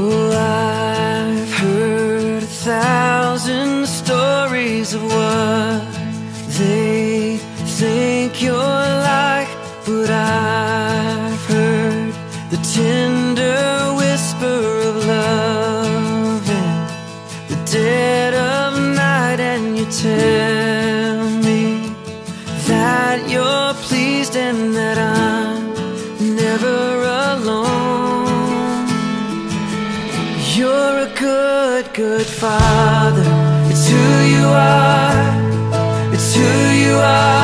Oh, I've heard a thousand stories of what are.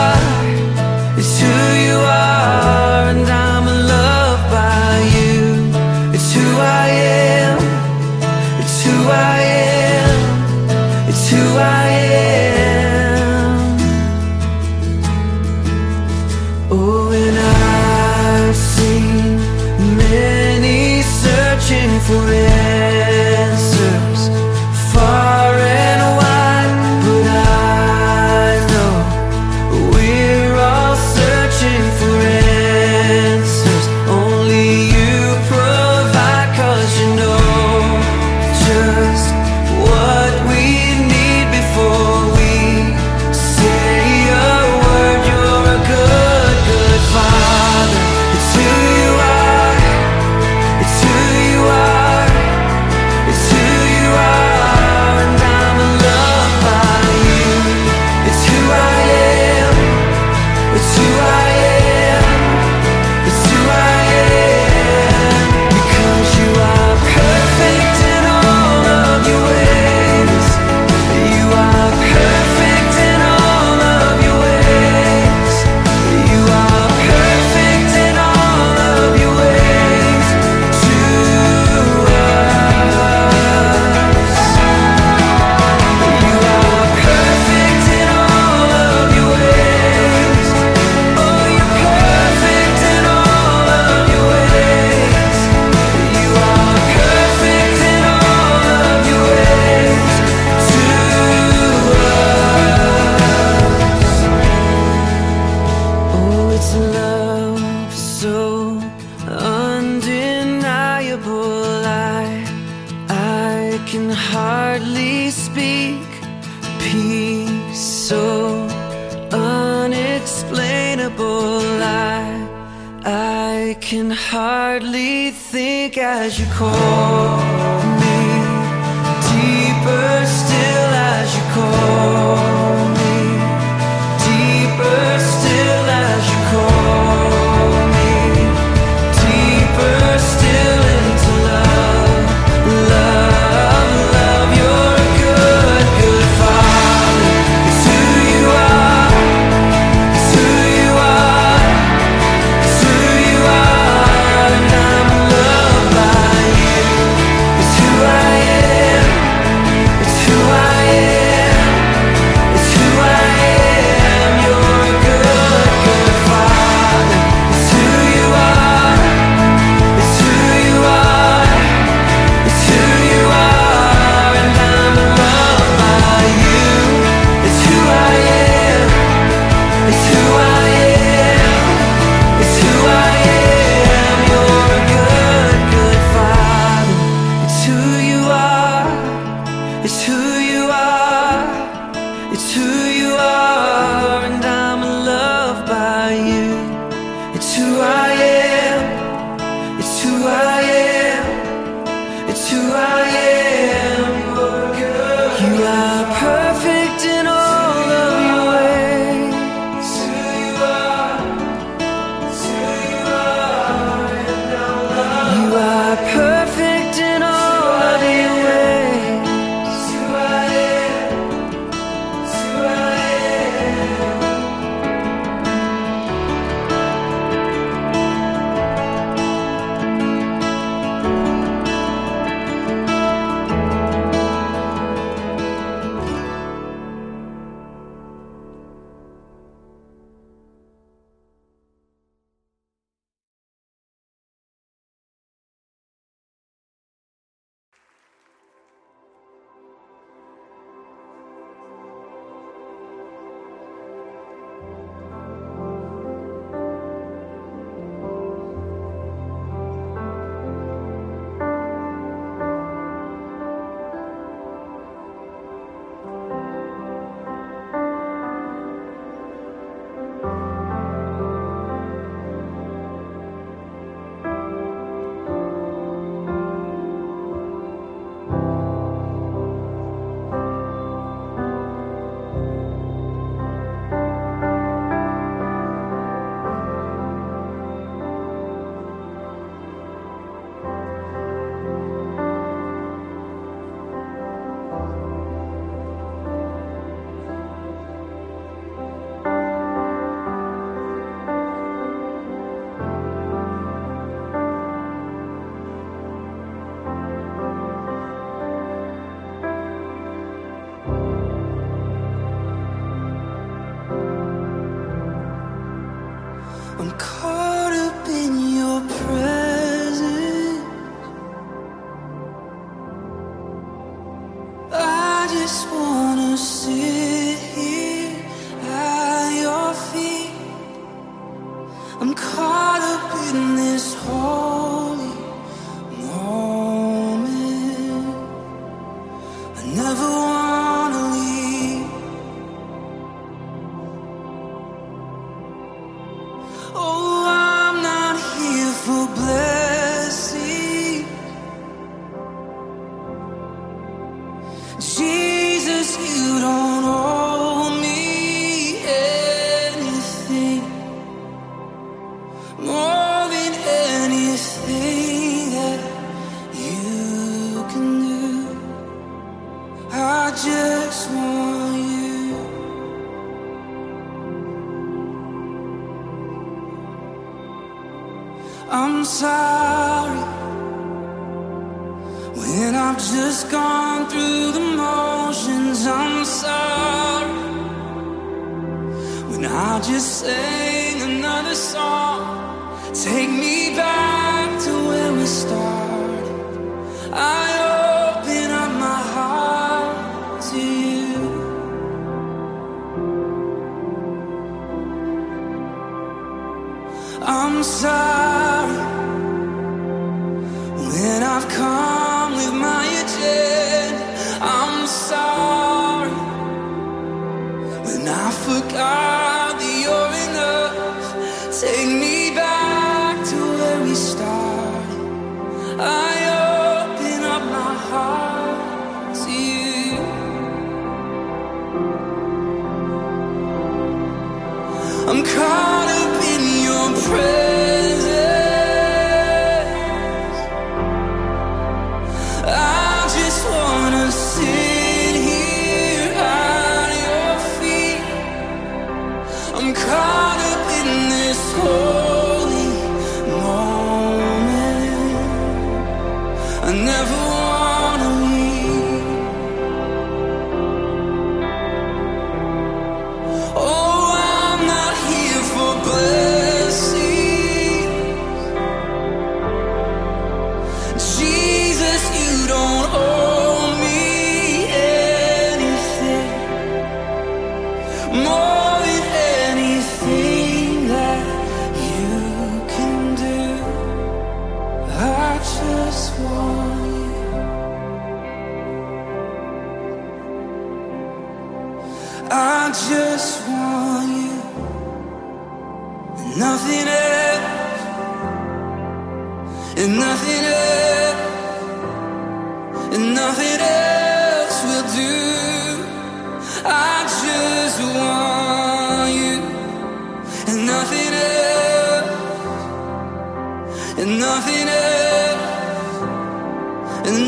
I'm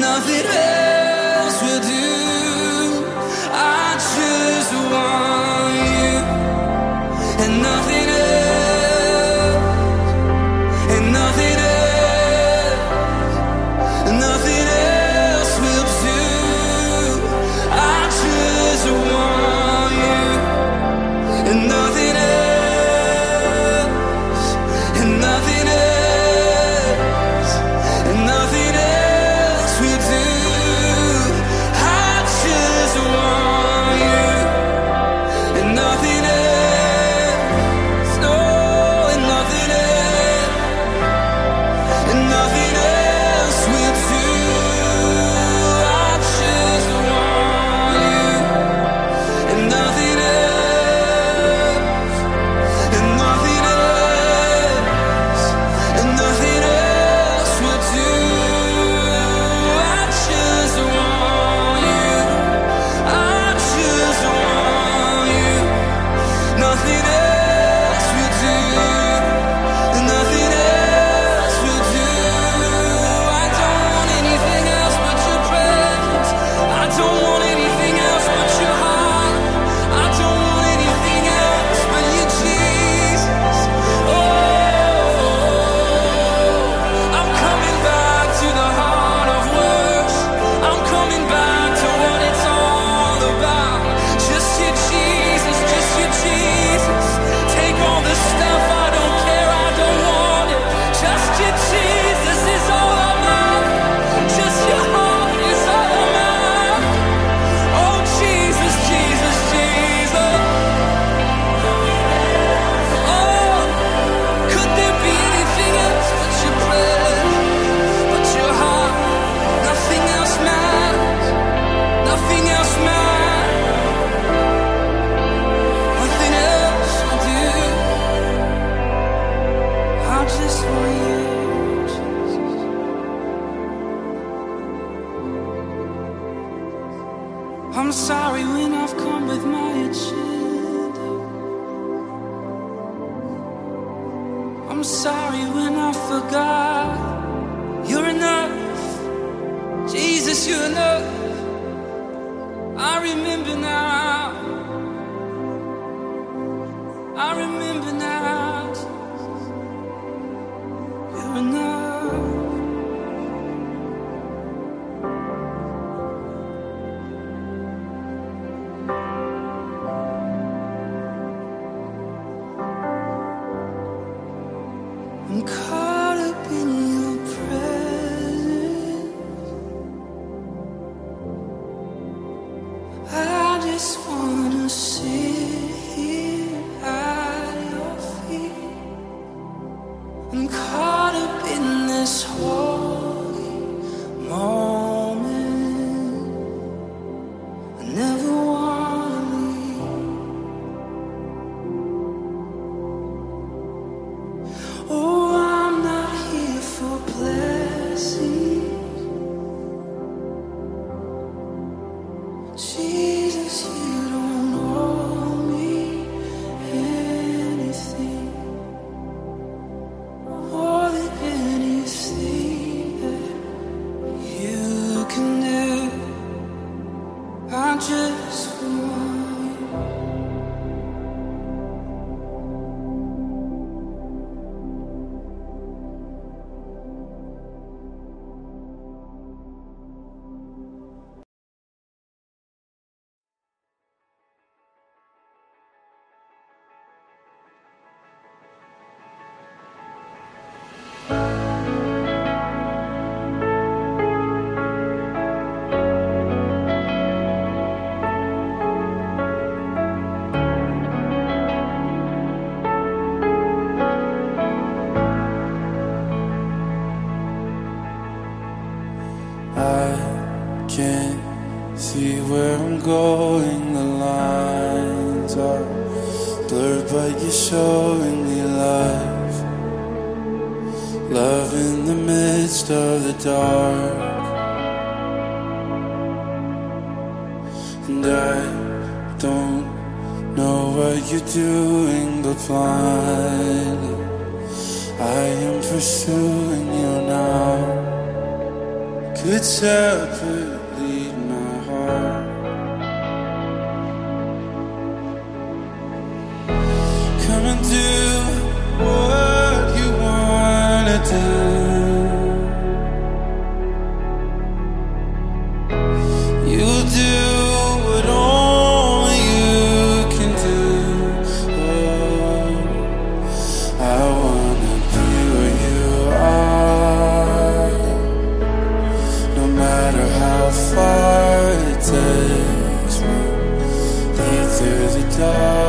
nothing else, will do. I just want dark.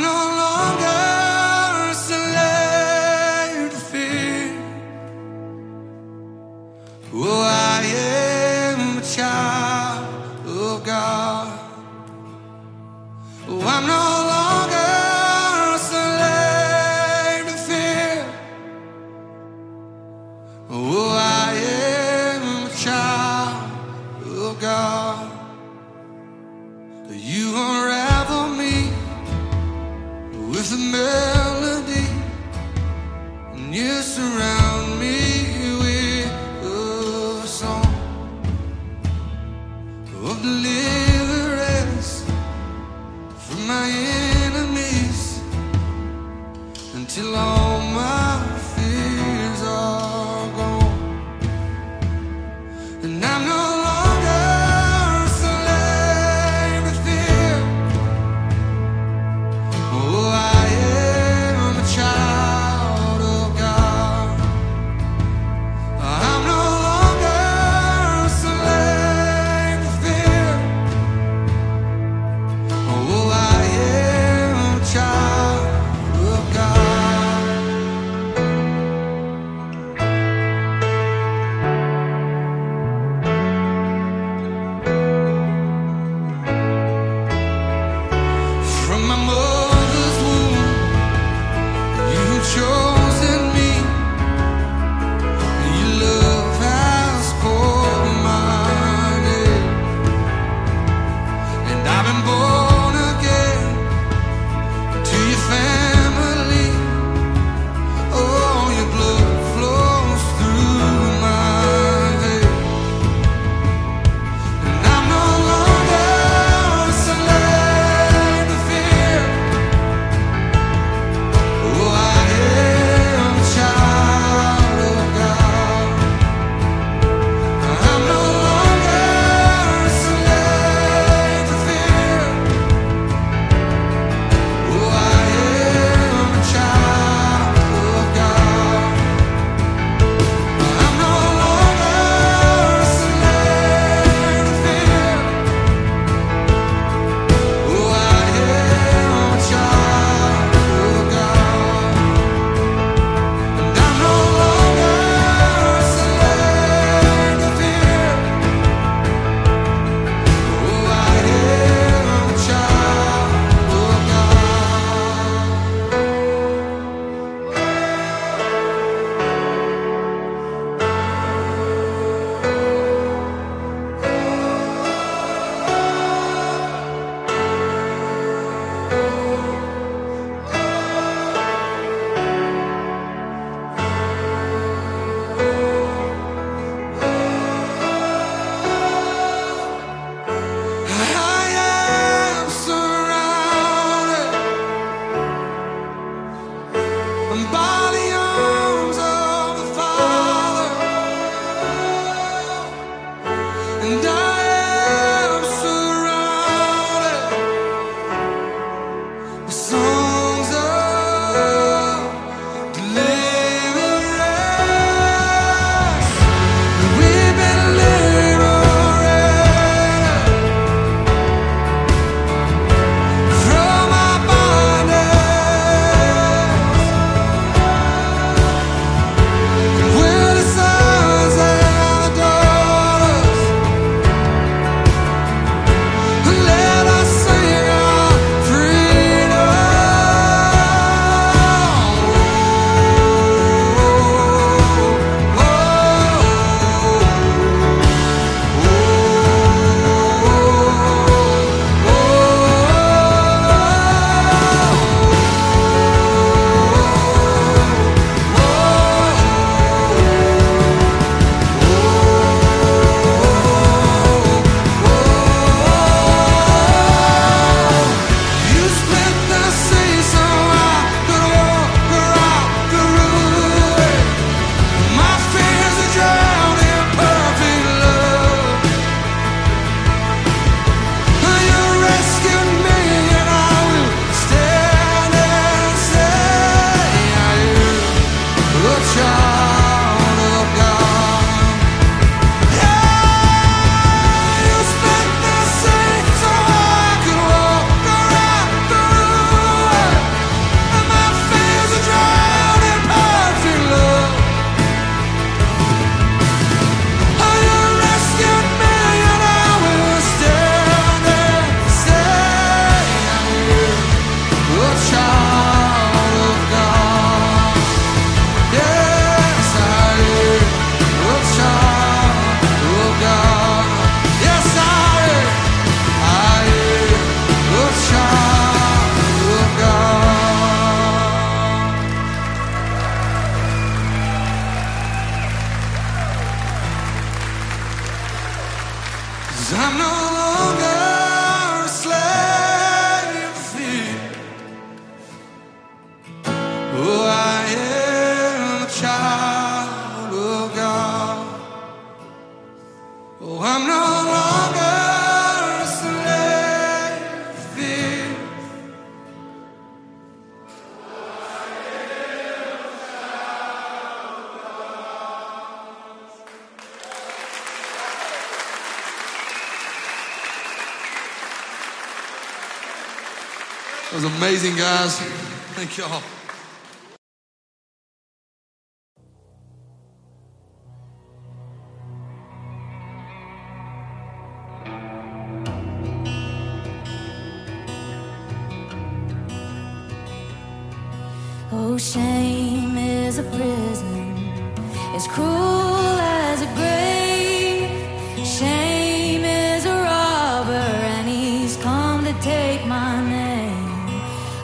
No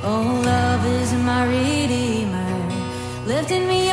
Oh, love is my redeemer, lifting me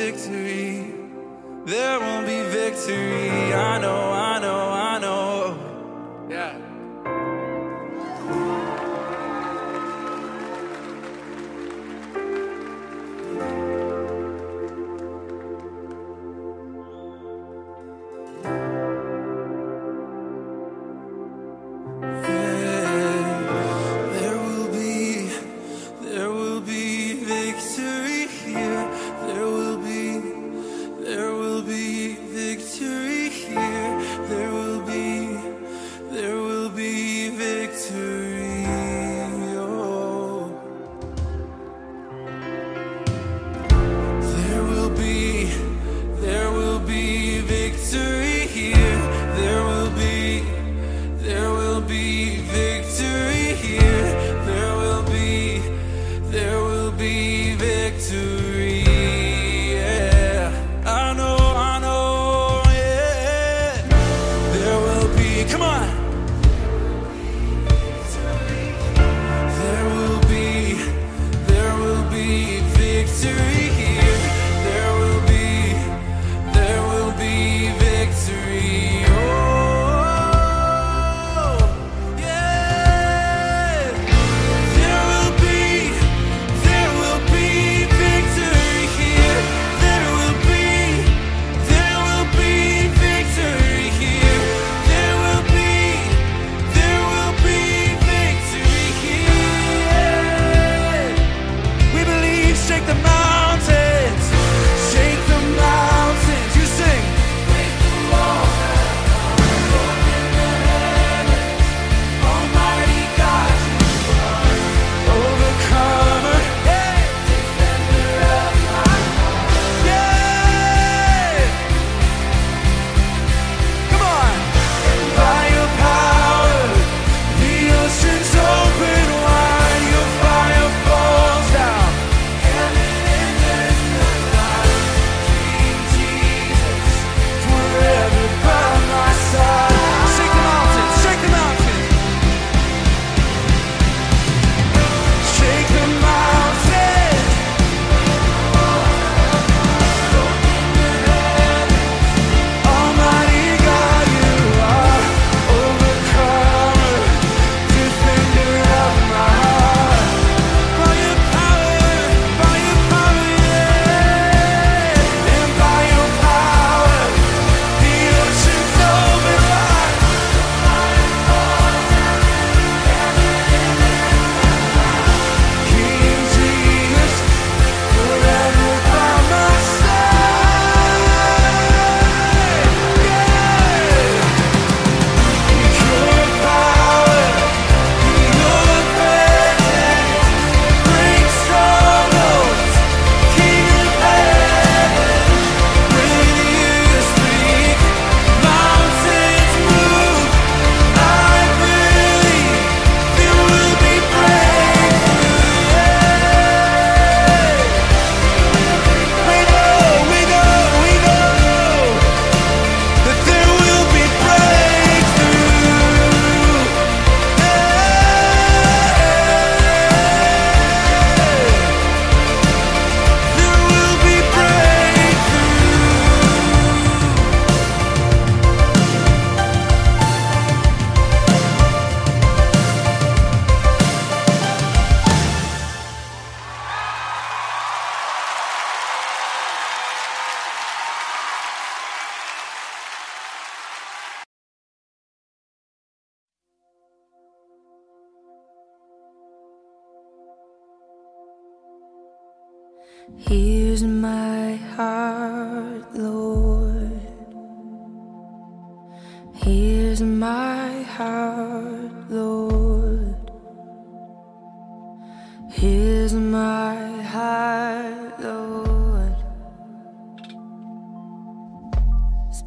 victory. There will be victory. I know, I know, I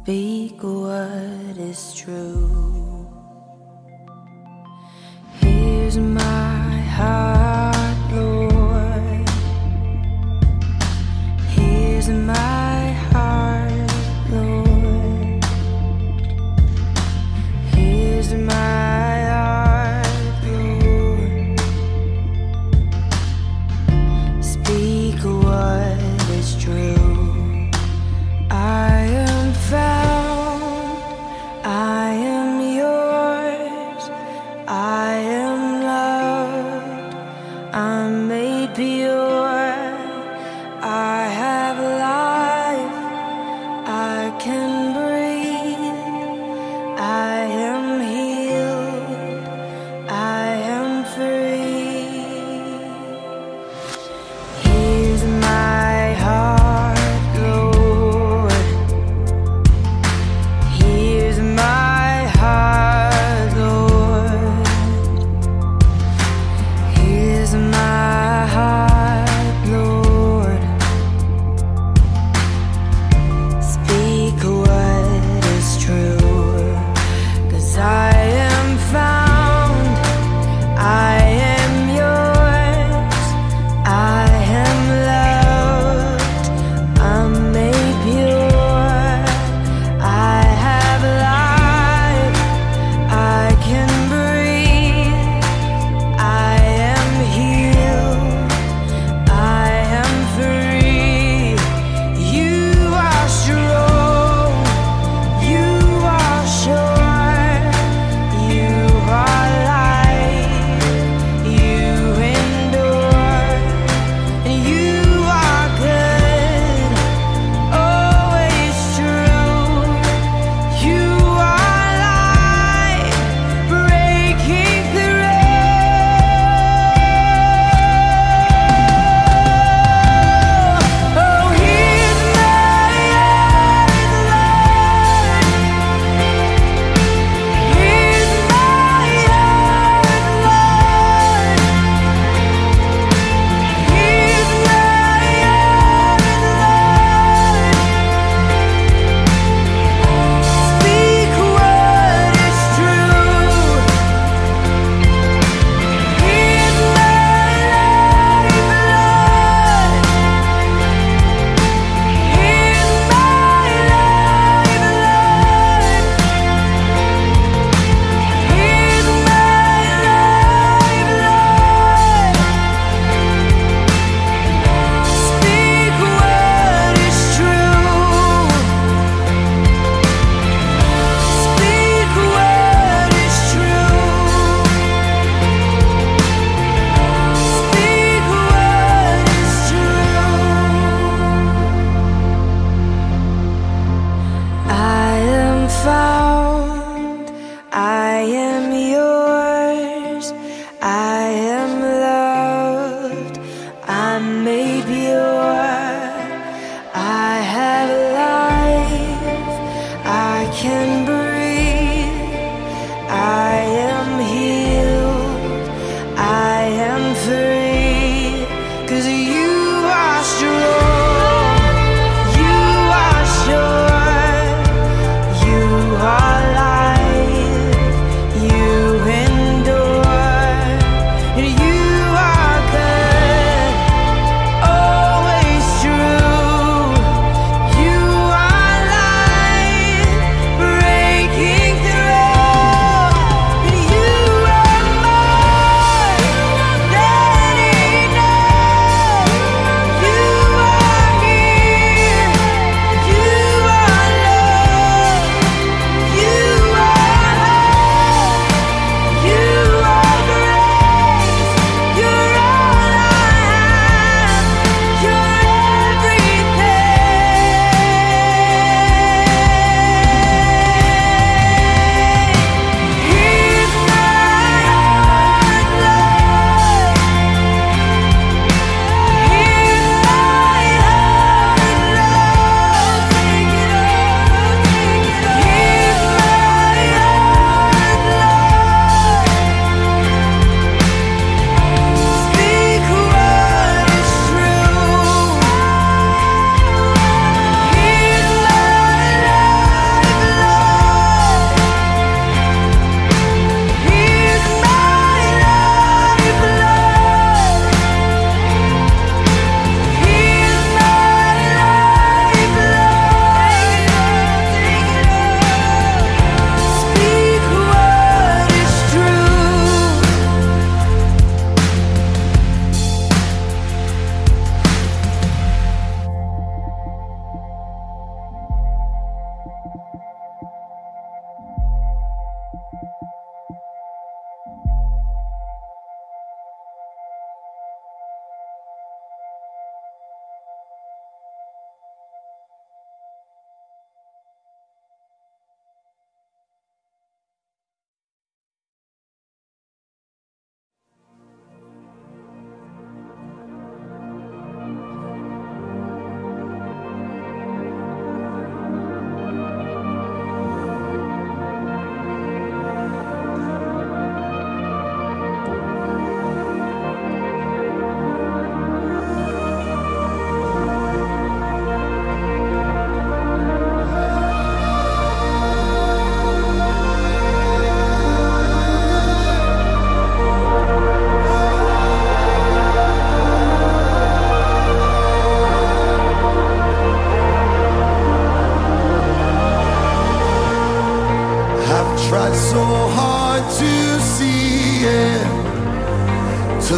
Speak what is true.